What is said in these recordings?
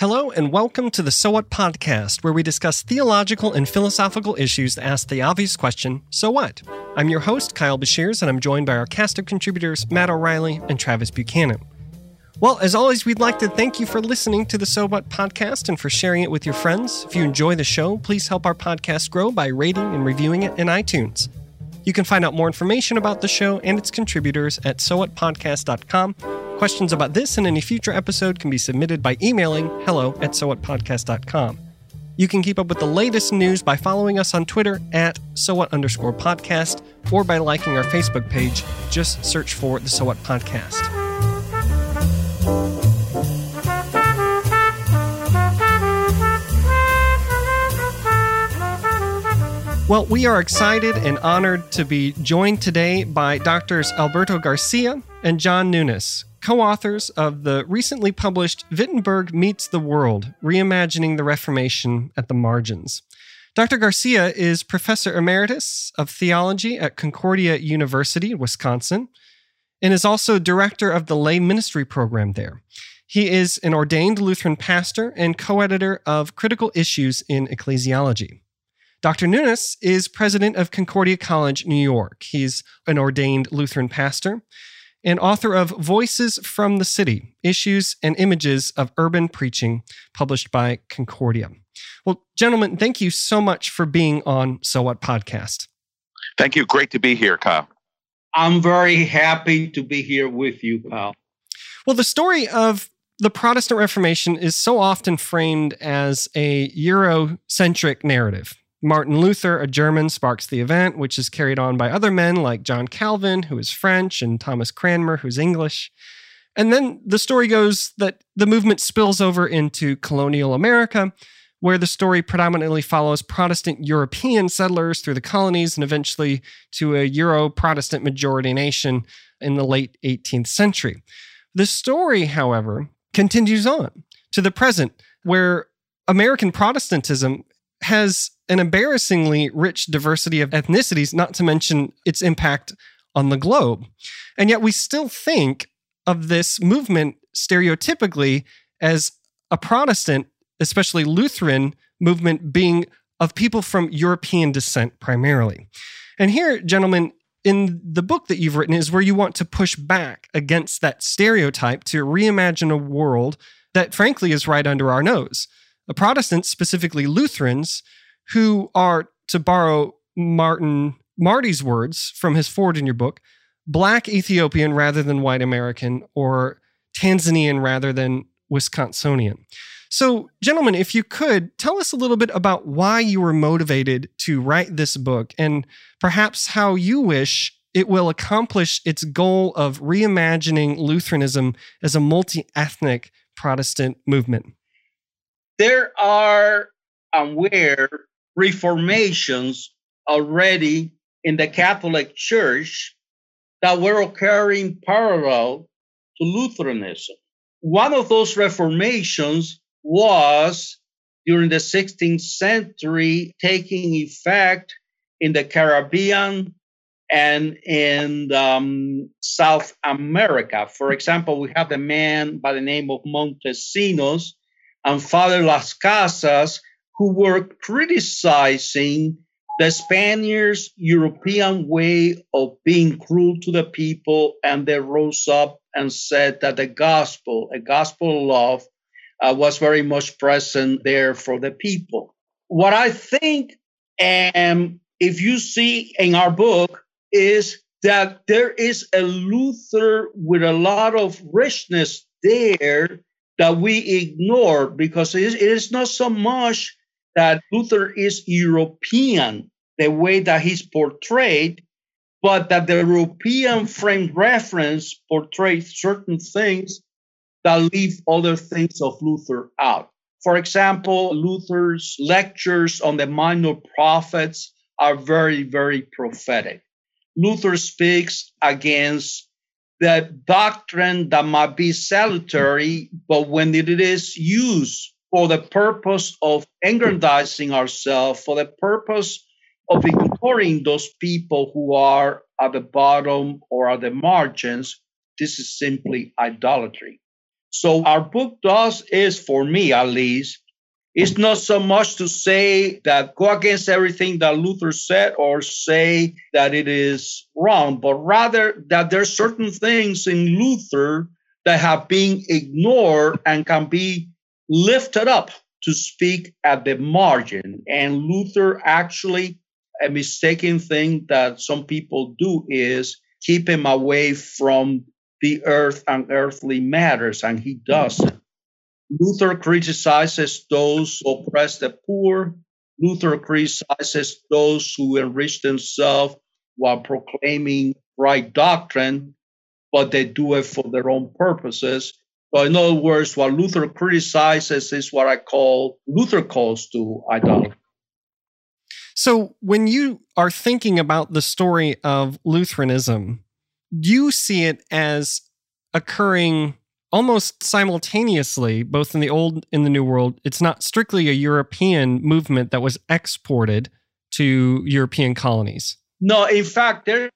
Hello, and welcome to the So What podcast, where we discuss theological and philosophical issues that ask the obvious question So what? I'm your host, Kyle Beshears, and I'm joined by our cast of contributors, Matt O'Reilly and Travis Buchanan. Well, as always, we'd like to thank you for listening to the So What podcast and for sharing it with your friends. If you enjoy the show, please help our podcast grow by rating and reviewing it in iTunes. You can find out more information about the show and its contributors at sowhatpodcast.com Questions about this and any future episode can be submitted by emailing hello at sowhatpodcast.com. You can keep up with the latest news by following us on Twitter at sowhat underscore podcast or by liking our Facebook page. Just search for the So What Podcast. Well, we are excited and honored to be joined today by Doctors Alberto Garcia and John Nunes, co authors of the recently published Wittenberg Meets the World Reimagining the Reformation at the Margins. Dr. Garcia is Professor Emeritus of Theology at Concordia University, Wisconsin, and is also Director of the Lay Ministry Program there. He is an ordained Lutheran pastor and co editor of Critical Issues in Ecclesiology. Dr. Nunes is president of Concordia College, New York. He's an ordained Lutheran pastor and author of Voices from the City Issues and Images of Urban Preaching, published by Concordia. Well, gentlemen, thank you so much for being on So What Podcast. Thank you. Great to be here, Kyle. I'm very happy to be here with you, Kyle. Well, the story of the Protestant Reformation is so often framed as a Eurocentric narrative. Martin Luther, a German, sparks the event, which is carried on by other men like John Calvin, who is French, and Thomas Cranmer, who's English. And then the story goes that the movement spills over into colonial America, where the story predominantly follows Protestant European settlers through the colonies and eventually to a Euro Protestant majority nation in the late 18th century. The story, however, continues on to the present, where American Protestantism has an embarrassingly rich diversity of ethnicities, not to mention its impact on the globe. And yet we still think of this movement stereotypically as a Protestant, especially Lutheran movement being of people from European descent primarily. And here, gentlemen, in the book that you've written is where you want to push back against that stereotype to reimagine a world that frankly is right under our nose. Protestants, specifically Lutherans, who are, to borrow Martin Marty's words from his foreword in your book, black Ethiopian rather than white American, or Tanzanian rather than Wisconsinian. So, gentlemen, if you could tell us a little bit about why you were motivated to write this book and perhaps how you wish it will accomplish its goal of reimagining Lutheranism as a multi ethnic Protestant movement. There are and where reformations already in the Catholic Church that were occurring parallel to Lutheranism. One of those reformations was during the 16th century taking effect in the Caribbean and in um, South America. For example, we have a man by the name of Montesinos and Father Las Casas who were criticizing the Spaniards' European way of being cruel to the people, and they rose up and said that the gospel, a gospel of love, uh, was very much present there for the people. What I think, and if you see in our book, is that there is a Luther with a lot of richness there that we ignore because it is not so much that Luther is European, the way that he's portrayed, but that the European frame reference portrays certain things that leave other things of Luther out. For example, Luther's lectures on the minor prophets are very, very prophetic. Luther speaks against the doctrine that might be salutary, but when it is used for the purpose of aggrandizing ourselves, for the purpose of ignoring those people who are at the bottom or at the margins, this is simply idolatry. So our book does is for me at least, it's not so much to say that go against everything that Luther said or say that it is wrong, but rather that there are certain things in Luther that have been ignored and can be lifted up to speak at the margin. And Luther actually, a mistaken thing that some people do is keep him away from the earth and earthly matters, and he doesn't. Luther criticizes those who oppress the poor. Luther criticizes those who enrich themselves while proclaiming right doctrine, but they do it for their own purposes. So, in other words, what Luther criticizes is what I call Luther calls to idolatry. So, when you are thinking about the story of Lutheranism, do you see it as occurring almost simultaneously, both in the old and the new world. It's not strictly a European movement that was exported to European colonies. No, in fact, there's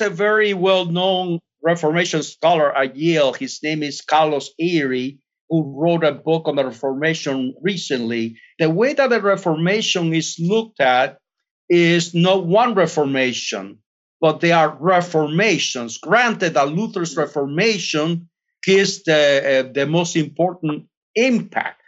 a very well known Reformation scholar at Yale. His name is Carlos Eire, who wrote a book on the Reformation recently. The way that the Reformation is looked at is not one Reformation, but they are reformations. Granted that Luther's Reformation is the, uh, the most important impact.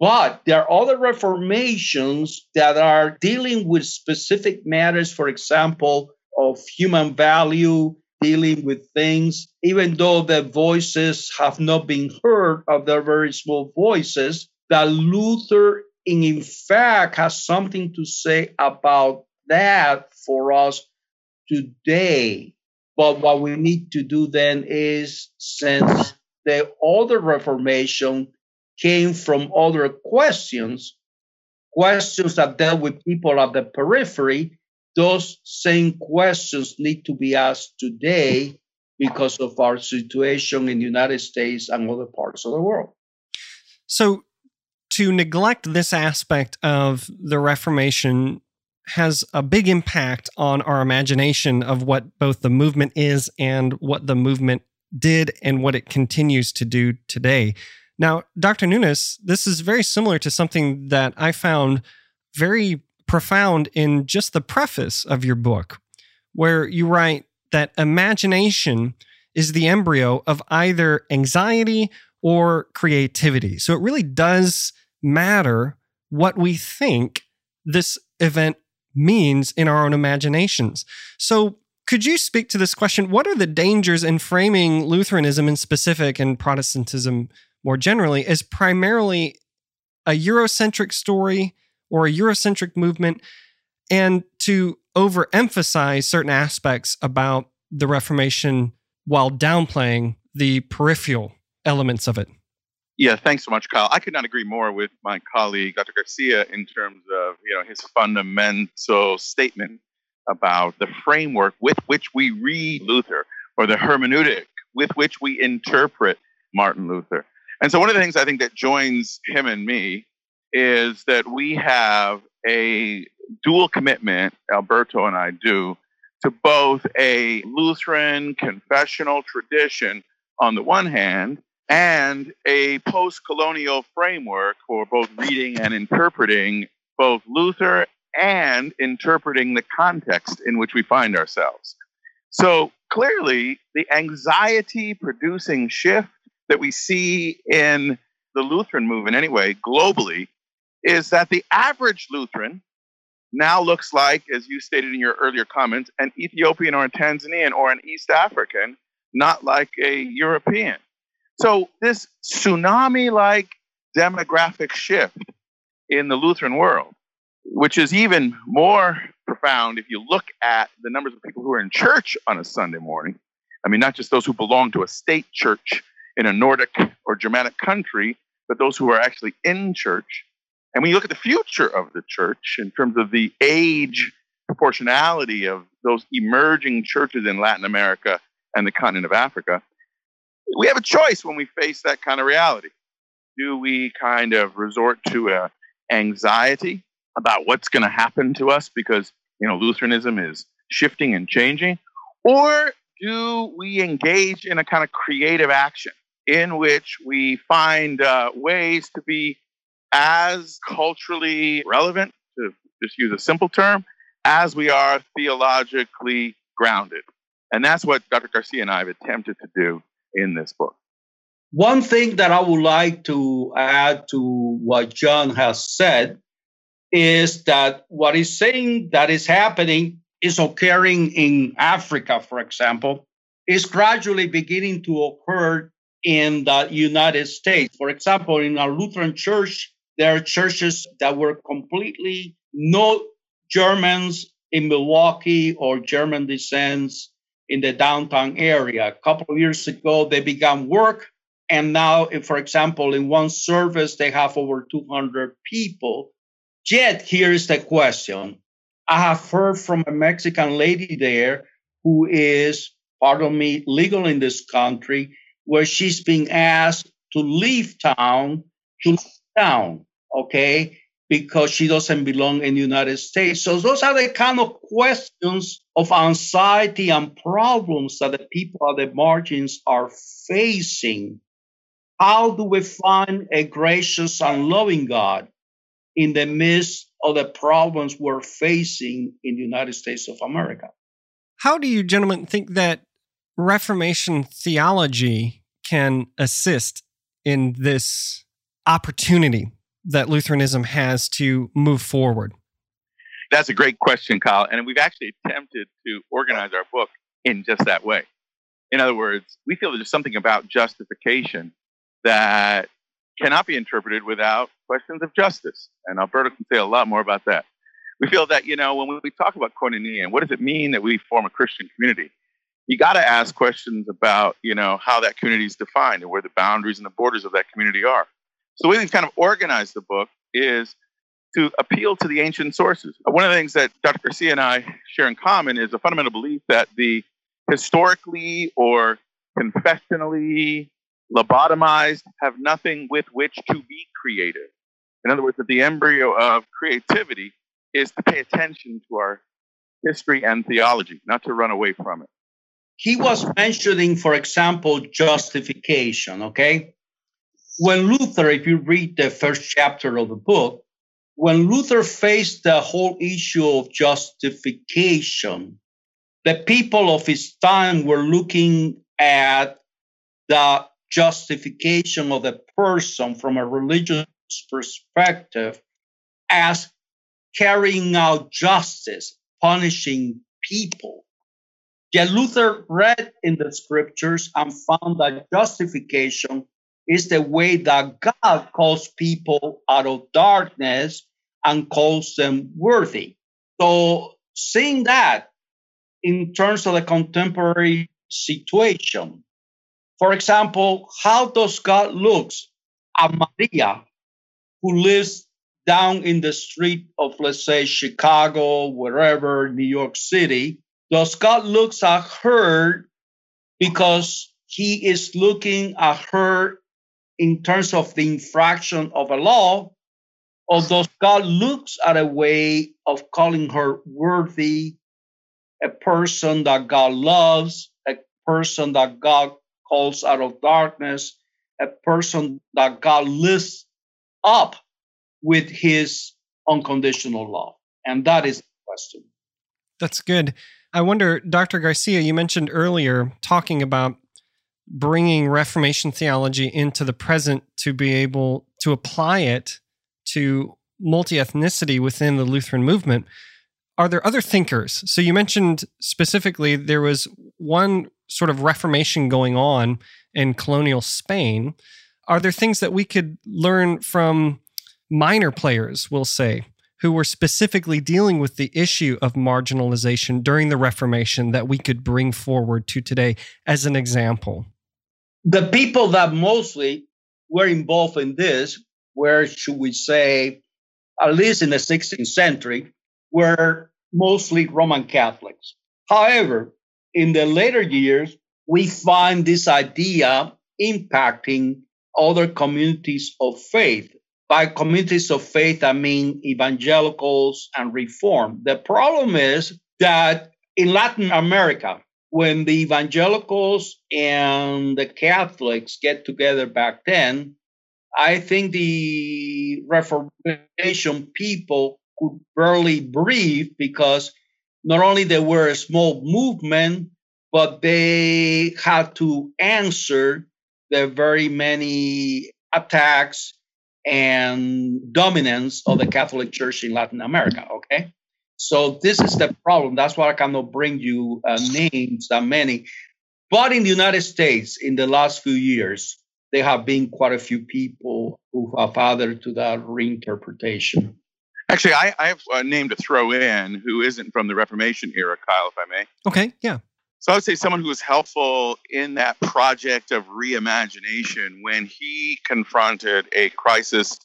But there are other reformations that are dealing with specific matters, for example, of human value, dealing with things, even though their voices have not been heard of their very small voices, that Luther, in, in fact, has something to say about that for us today. But what we need to do then is, since the other Reformation came from other questions, questions that dealt with people at the periphery, those same questions need to be asked today because of our situation in the United States and other parts of the world. So, to neglect this aspect of the Reformation has a big impact on our imagination of what both the movement is and what the movement did and what it continues to do today. Now, Dr. Nunes, this is very similar to something that I found very profound in just the preface of your book, where you write that imagination is the embryo of either anxiety or creativity. So it really does matter what we think this event means in our own imaginations. So, could you speak to this question? What are the dangers in framing Lutheranism in specific and Protestantism more generally as primarily a Eurocentric story or a Eurocentric movement and to overemphasize certain aspects about the Reformation while downplaying the peripheral elements of it? Yeah, thanks so much, Kyle. I could not agree more with my colleague, Dr. Garcia, in terms of you know his fundamental statement about the framework with which we read Luther, or the hermeneutic with which we interpret Martin Luther. And so, one of the things I think that joins him and me is that we have a dual commitment, Alberto and I do, to both a Lutheran confessional tradition on the one hand and a post colonial framework for both reading and interpreting both Luther and interpreting the context in which we find ourselves. So clearly, the anxiety producing shift that we see in the Lutheran movement, anyway, globally, is that the average Lutheran now looks like, as you stated in your earlier comments, an Ethiopian or a Tanzanian or an East African, not like a European. So, this tsunami like demographic shift in the Lutheran world, which is even more profound if you look at the numbers of people who are in church on a Sunday morning. I mean, not just those who belong to a state church in a Nordic or Germanic country, but those who are actually in church. And when you look at the future of the church in terms of the age proportionality of those emerging churches in Latin America and the continent of Africa, we have a choice when we face that kind of reality. Do we kind of resort to a anxiety about what's going to happen to us because you know Lutheranism is shifting and changing, or do we engage in a kind of creative action in which we find uh, ways to be as culturally relevant, to just use a simple term, as we are theologically grounded. And that's what Dr. Garcia and I have attempted to do in this book. One thing that I would like to add to what John has said is that what he's saying that is happening is occurring in Africa, for example, is gradually beginning to occur in the United States. For example, in our Lutheran church, there are churches that were completely no Germans in Milwaukee or German descents in the downtown area. A couple of years ago, they began work. And now, for example, in one service, they have over 200 people. Yet, here is the question I have heard from a Mexican lady there who is, pardon me, legal in this country, where she's being asked to leave town to leave town, okay, because she doesn't belong in the United States. So those are the kind of questions of anxiety and problems that the people at the margins are facing. How do we find a gracious and loving God in the midst of the problems we're facing in the United States of America? How do you gentlemen think that Reformation theology can assist in this opportunity that Lutheranism has to move forward? That's a great question, Kyle. And we've actually attempted to organize our book in just that way. In other words, we feel there's something about justification that cannot be interpreted without questions of justice. And Alberto can say a lot more about that. We feel that, you know, when we talk about koinonia and what does it mean that we form a Christian community, you got to ask questions about, you know, how that community is defined and where the boundaries and the borders of that community are. So the way we've kind of organized the book is to appeal to the ancient sources. One of the things that Dr. Garcia and I share in common is a fundamental belief that the historically or confessionally lobotomized have nothing with which to be creative. In other words, that the embryo of creativity is to pay attention to our history and theology, not to run away from it. He was mentioning, for example, justification, okay? When Luther, if you read the first chapter of the book, when Luther faced the whole issue of justification, the people of his time were looking at the justification of the person from a religious perspective as carrying out justice, punishing people. Yet Luther read in the scriptures and found that justification is the way that God calls people out of darkness and calls them worthy. So, seeing that in terms of the contemporary situation, for example, how does God looks at Maria, who lives down in the street of, let's say, Chicago, wherever, New York City? Does God looks at her because he is looking at her in terms of the infraction of a law, although God looks at a way of calling her worthy, a person that God loves, a person that God calls out of darkness, a person that God lifts up with his unconditional love. And that is the question. That's good. I wonder, Dr. Garcia, you mentioned earlier talking about bringing Reformation theology into the present to be able to apply it to multi ethnicity within the Lutheran movement. Are there other thinkers? So you mentioned specifically there was one sort of Reformation going on in colonial Spain. Are there things that we could learn from minor players, we'll say, who were specifically dealing with the issue of marginalization during the Reformation that we could bring forward to today as an example? The people that mostly were involved in this were, should we say, at least in the 16th century, were mostly Roman Catholics. However, in the later years, we find this idea impacting other communities of faith. By communities of faith, I mean evangelicals and reform. The problem is that in Latin America, when the evangelicals and the Catholics get together back then, I think the Reformation people could barely breathe because not only they were a small movement, but they had to answer the very many attacks and dominance of the Catholic Church in Latin America. Okay. So this is the problem. That's why I cannot bring you uh, names that many. But in the United States, in the last few years, there have been quite a few people who have added to that reinterpretation. Actually, I, I have a name to throw in who isn't from the Reformation era, Kyle, if I may. Okay, yeah. So I would say someone who was helpful in that project of reimagination when he confronted a crisis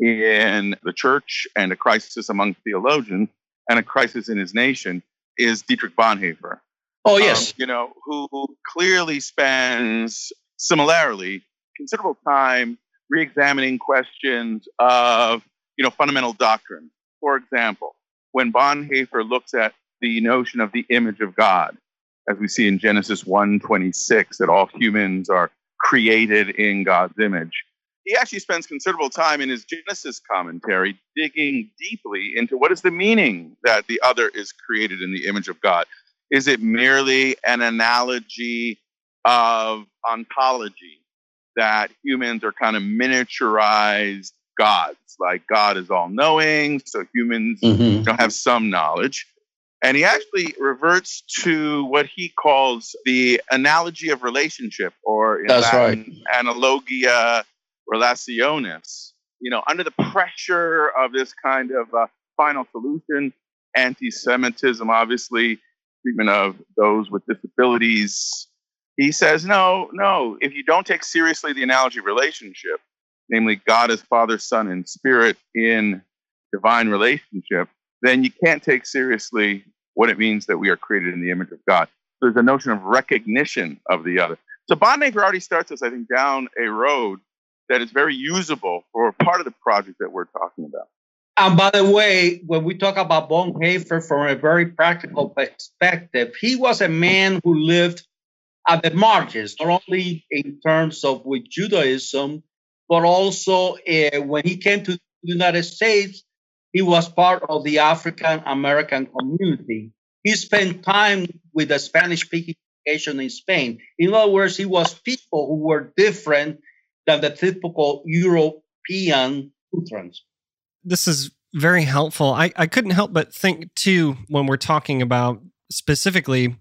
in the church and a crisis among theologians and a crisis in his nation is Dietrich Bonhoeffer. Oh, yes. Um, you know, who clearly spends similarly considerable time re-examining questions of, you know, fundamental doctrine. For example, when Bonhoeffer looks at the notion of the image of God, as we see in Genesis 1:26, that all humans are created in God's image he actually spends considerable time in his Genesis commentary digging deeply into what is the meaning that the other is created in the image of God. Is it merely an analogy of ontology that humans are kind of miniaturized gods? Like God is all knowing, so humans mm-hmm. don't have some knowledge. And he actually reverts to what he calls the analogy of relationship, or in That's Latin, right. analogia relationis, you know, under the pressure of this kind of uh, final solution, anti Semitism, obviously, treatment of those with disabilities. He says, no, no, if you don't take seriously the analogy relationship, namely God as Father, Son, and Spirit in divine relationship, then you can't take seriously what it means that we are created in the image of God. There's a notion of recognition of the other. So Bonhoeffer already starts us, I think, down a road that is very usable for part of the project that we're talking about. And by the way, when we talk about Bonhoeffer from a very practical perspective, he was a man who lived at the margins, not only in terms of with Judaism, but also uh, when he came to the United States, he was part of the African American community. He spent time with the Spanish speaking in Spain. In other words, he was people who were different than the typical European Lutherans. This is very helpful. I, I couldn't help but think too when we're talking about specifically,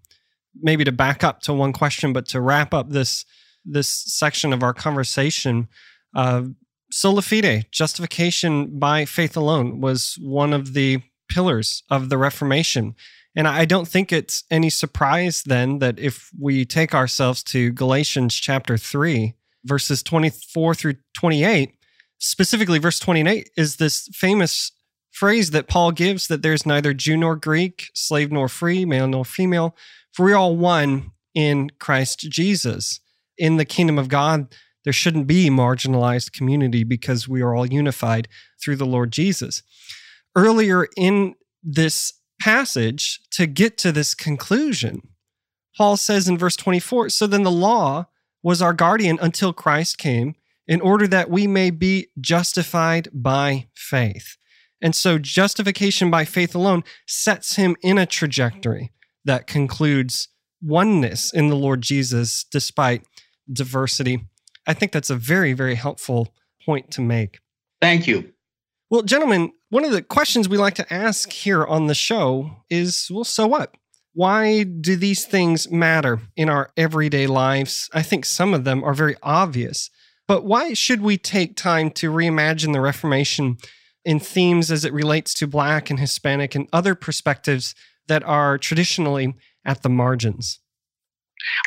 maybe to back up to one question, but to wrap up this this section of our conversation, uh, sola fide, justification by faith alone, was one of the pillars of the Reformation. And I don't think it's any surprise then that if we take ourselves to Galatians chapter 3, verses 24 through 28, specifically verse 28, is this famous phrase that Paul gives that there's neither Jew nor Greek, slave nor free, male nor female, for we're all one in Christ Jesus. In the kingdom of God, there shouldn't be marginalized community because we are all unified through the Lord Jesus. Earlier in this passage, to get to this conclusion, Paul says in verse 24 So then the law was our guardian until Christ came, in order that we may be justified by faith. And so, justification by faith alone sets him in a trajectory that concludes oneness in the Lord Jesus despite diversity. I think that's a very, very helpful point to make. Thank you. Well, gentlemen, one of the questions we like to ask here on the show is well, so what? Why do these things matter in our everyday lives? I think some of them are very obvious, but why should we take time to reimagine the Reformation in themes as it relates to Black and Hispanic and other perspectives that are traditionally at the margins?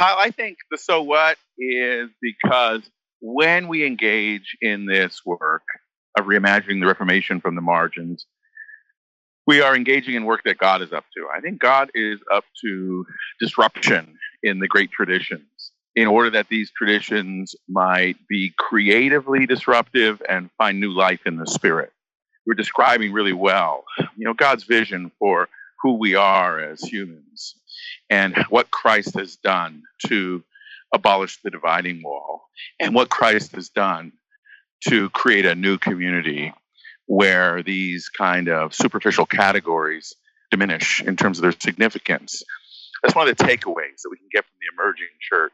I think the so what is because when we engage in this work of reimagining the Reformation from the margins, we are engaging in work that God is up to. I think God is up to disruption in the great traditions in order that these traditions might be creatively disruptive and find new life in the spirit. We're describing really well, you know, God's vision for who we are as humans. and what Christ has done to abolish the dividing wall and what Christ has done to create a new community where these kind of superficial categories diminish in terms of their significance. That's one of the takeaways that we can get from the emerging church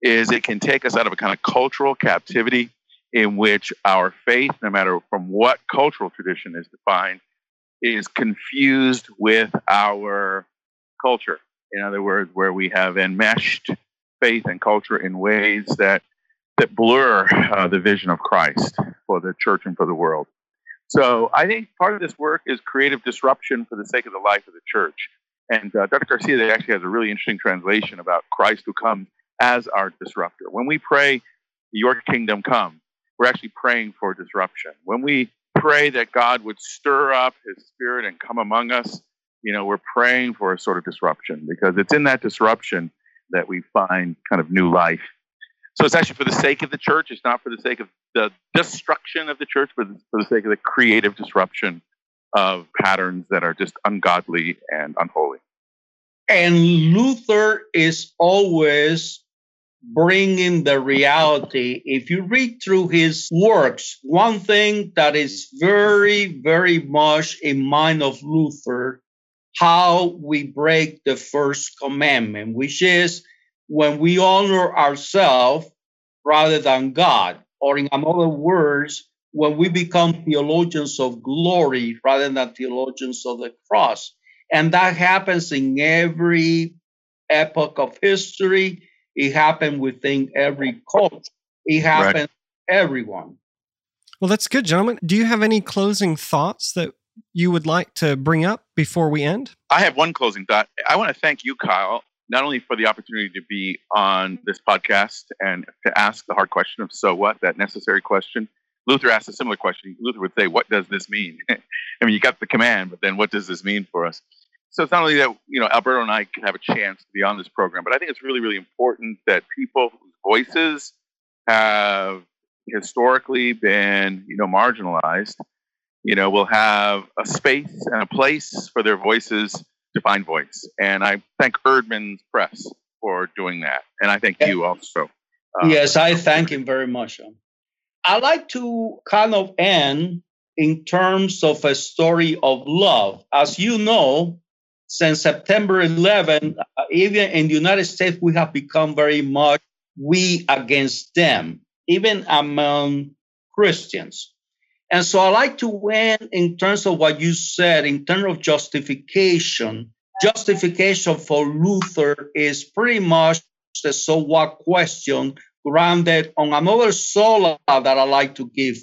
is it can take us out of a kind of cultural captivity in which our faith, no matter from what cultural tradition is defined, is confused with our culture. In other words, where we have enmeshed faith and culture in ways that that blur uh, the vision of Christ for the church and for the world. So I think part of this work is creative disruption for the sake of the life of the church. And uh, Dr. Garcia actually has a really interesting translation about Christ who comes as our disruptor. When we pray, Your kingdom come, we're actually praying for disruption. When we pray that God would stir up His Spirit and come among us, you know, we're praying for a sort of disruption because it's in that disruption that we find kind of new life. So it's actually for the sake of the church. It's not for the sake of the destruction of the church, but for the sake of the creative disruption of patterns that are just ungodly and unholy. And Luther is always bringing the reality. If you read through his works, one thing that is very, very much in mind of Luther, how we break the first commandment, which is when we honor ourselves rather than God, or in other words, when we become theologians of glory rather than theologians of the cross. And that happens in every epoch of history it happened within every culture. It happened right. everyone. Well, that's good, gentlemen. Do you have any closing thoughts that you would like to bring up before we end? I have one closing thought. I want to thank you, Kyle, not only for the opportunity to be on this podcast and to ask the hard question of so what, that necessary question. Luther asked a similar question. Luther would say, What does this mean? I mean, you got the command, but then what does this mean for us? so it's not only that you know Alberto and I can have a chance to be on this program, but I think it's really, really important that people whose voices have historically been you know marginalized, you know, will have a space and a place for their voices find voice. And I thank Eerdmans Press for doing that, and I thank yeah. you also. Uh, yes, I thank him very much. I like to kind of end in terms of a story of love. As you know, since September 11, uh, even in the United States, we have become very much we against them, even among Christians. And so I like to win in terms of what you said, in terms of justification. Justification for Luther is pretty much the so what question grounded on another sola that I like to give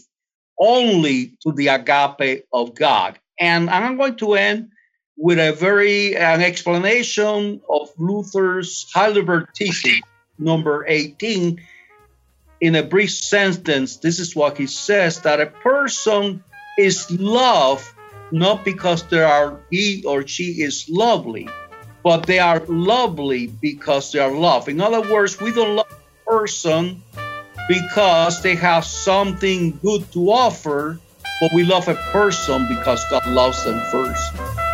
only to the agape of God. And I'm going to end with a very an explanation of Luther's Heidelberg Thesis number 18 in a brief sentence this is what he says that a person is loved not because they are he or she is lovely but they are lovely because they are loved. In other words we don't love a person because they have something good to offer but we love a person because god loves them first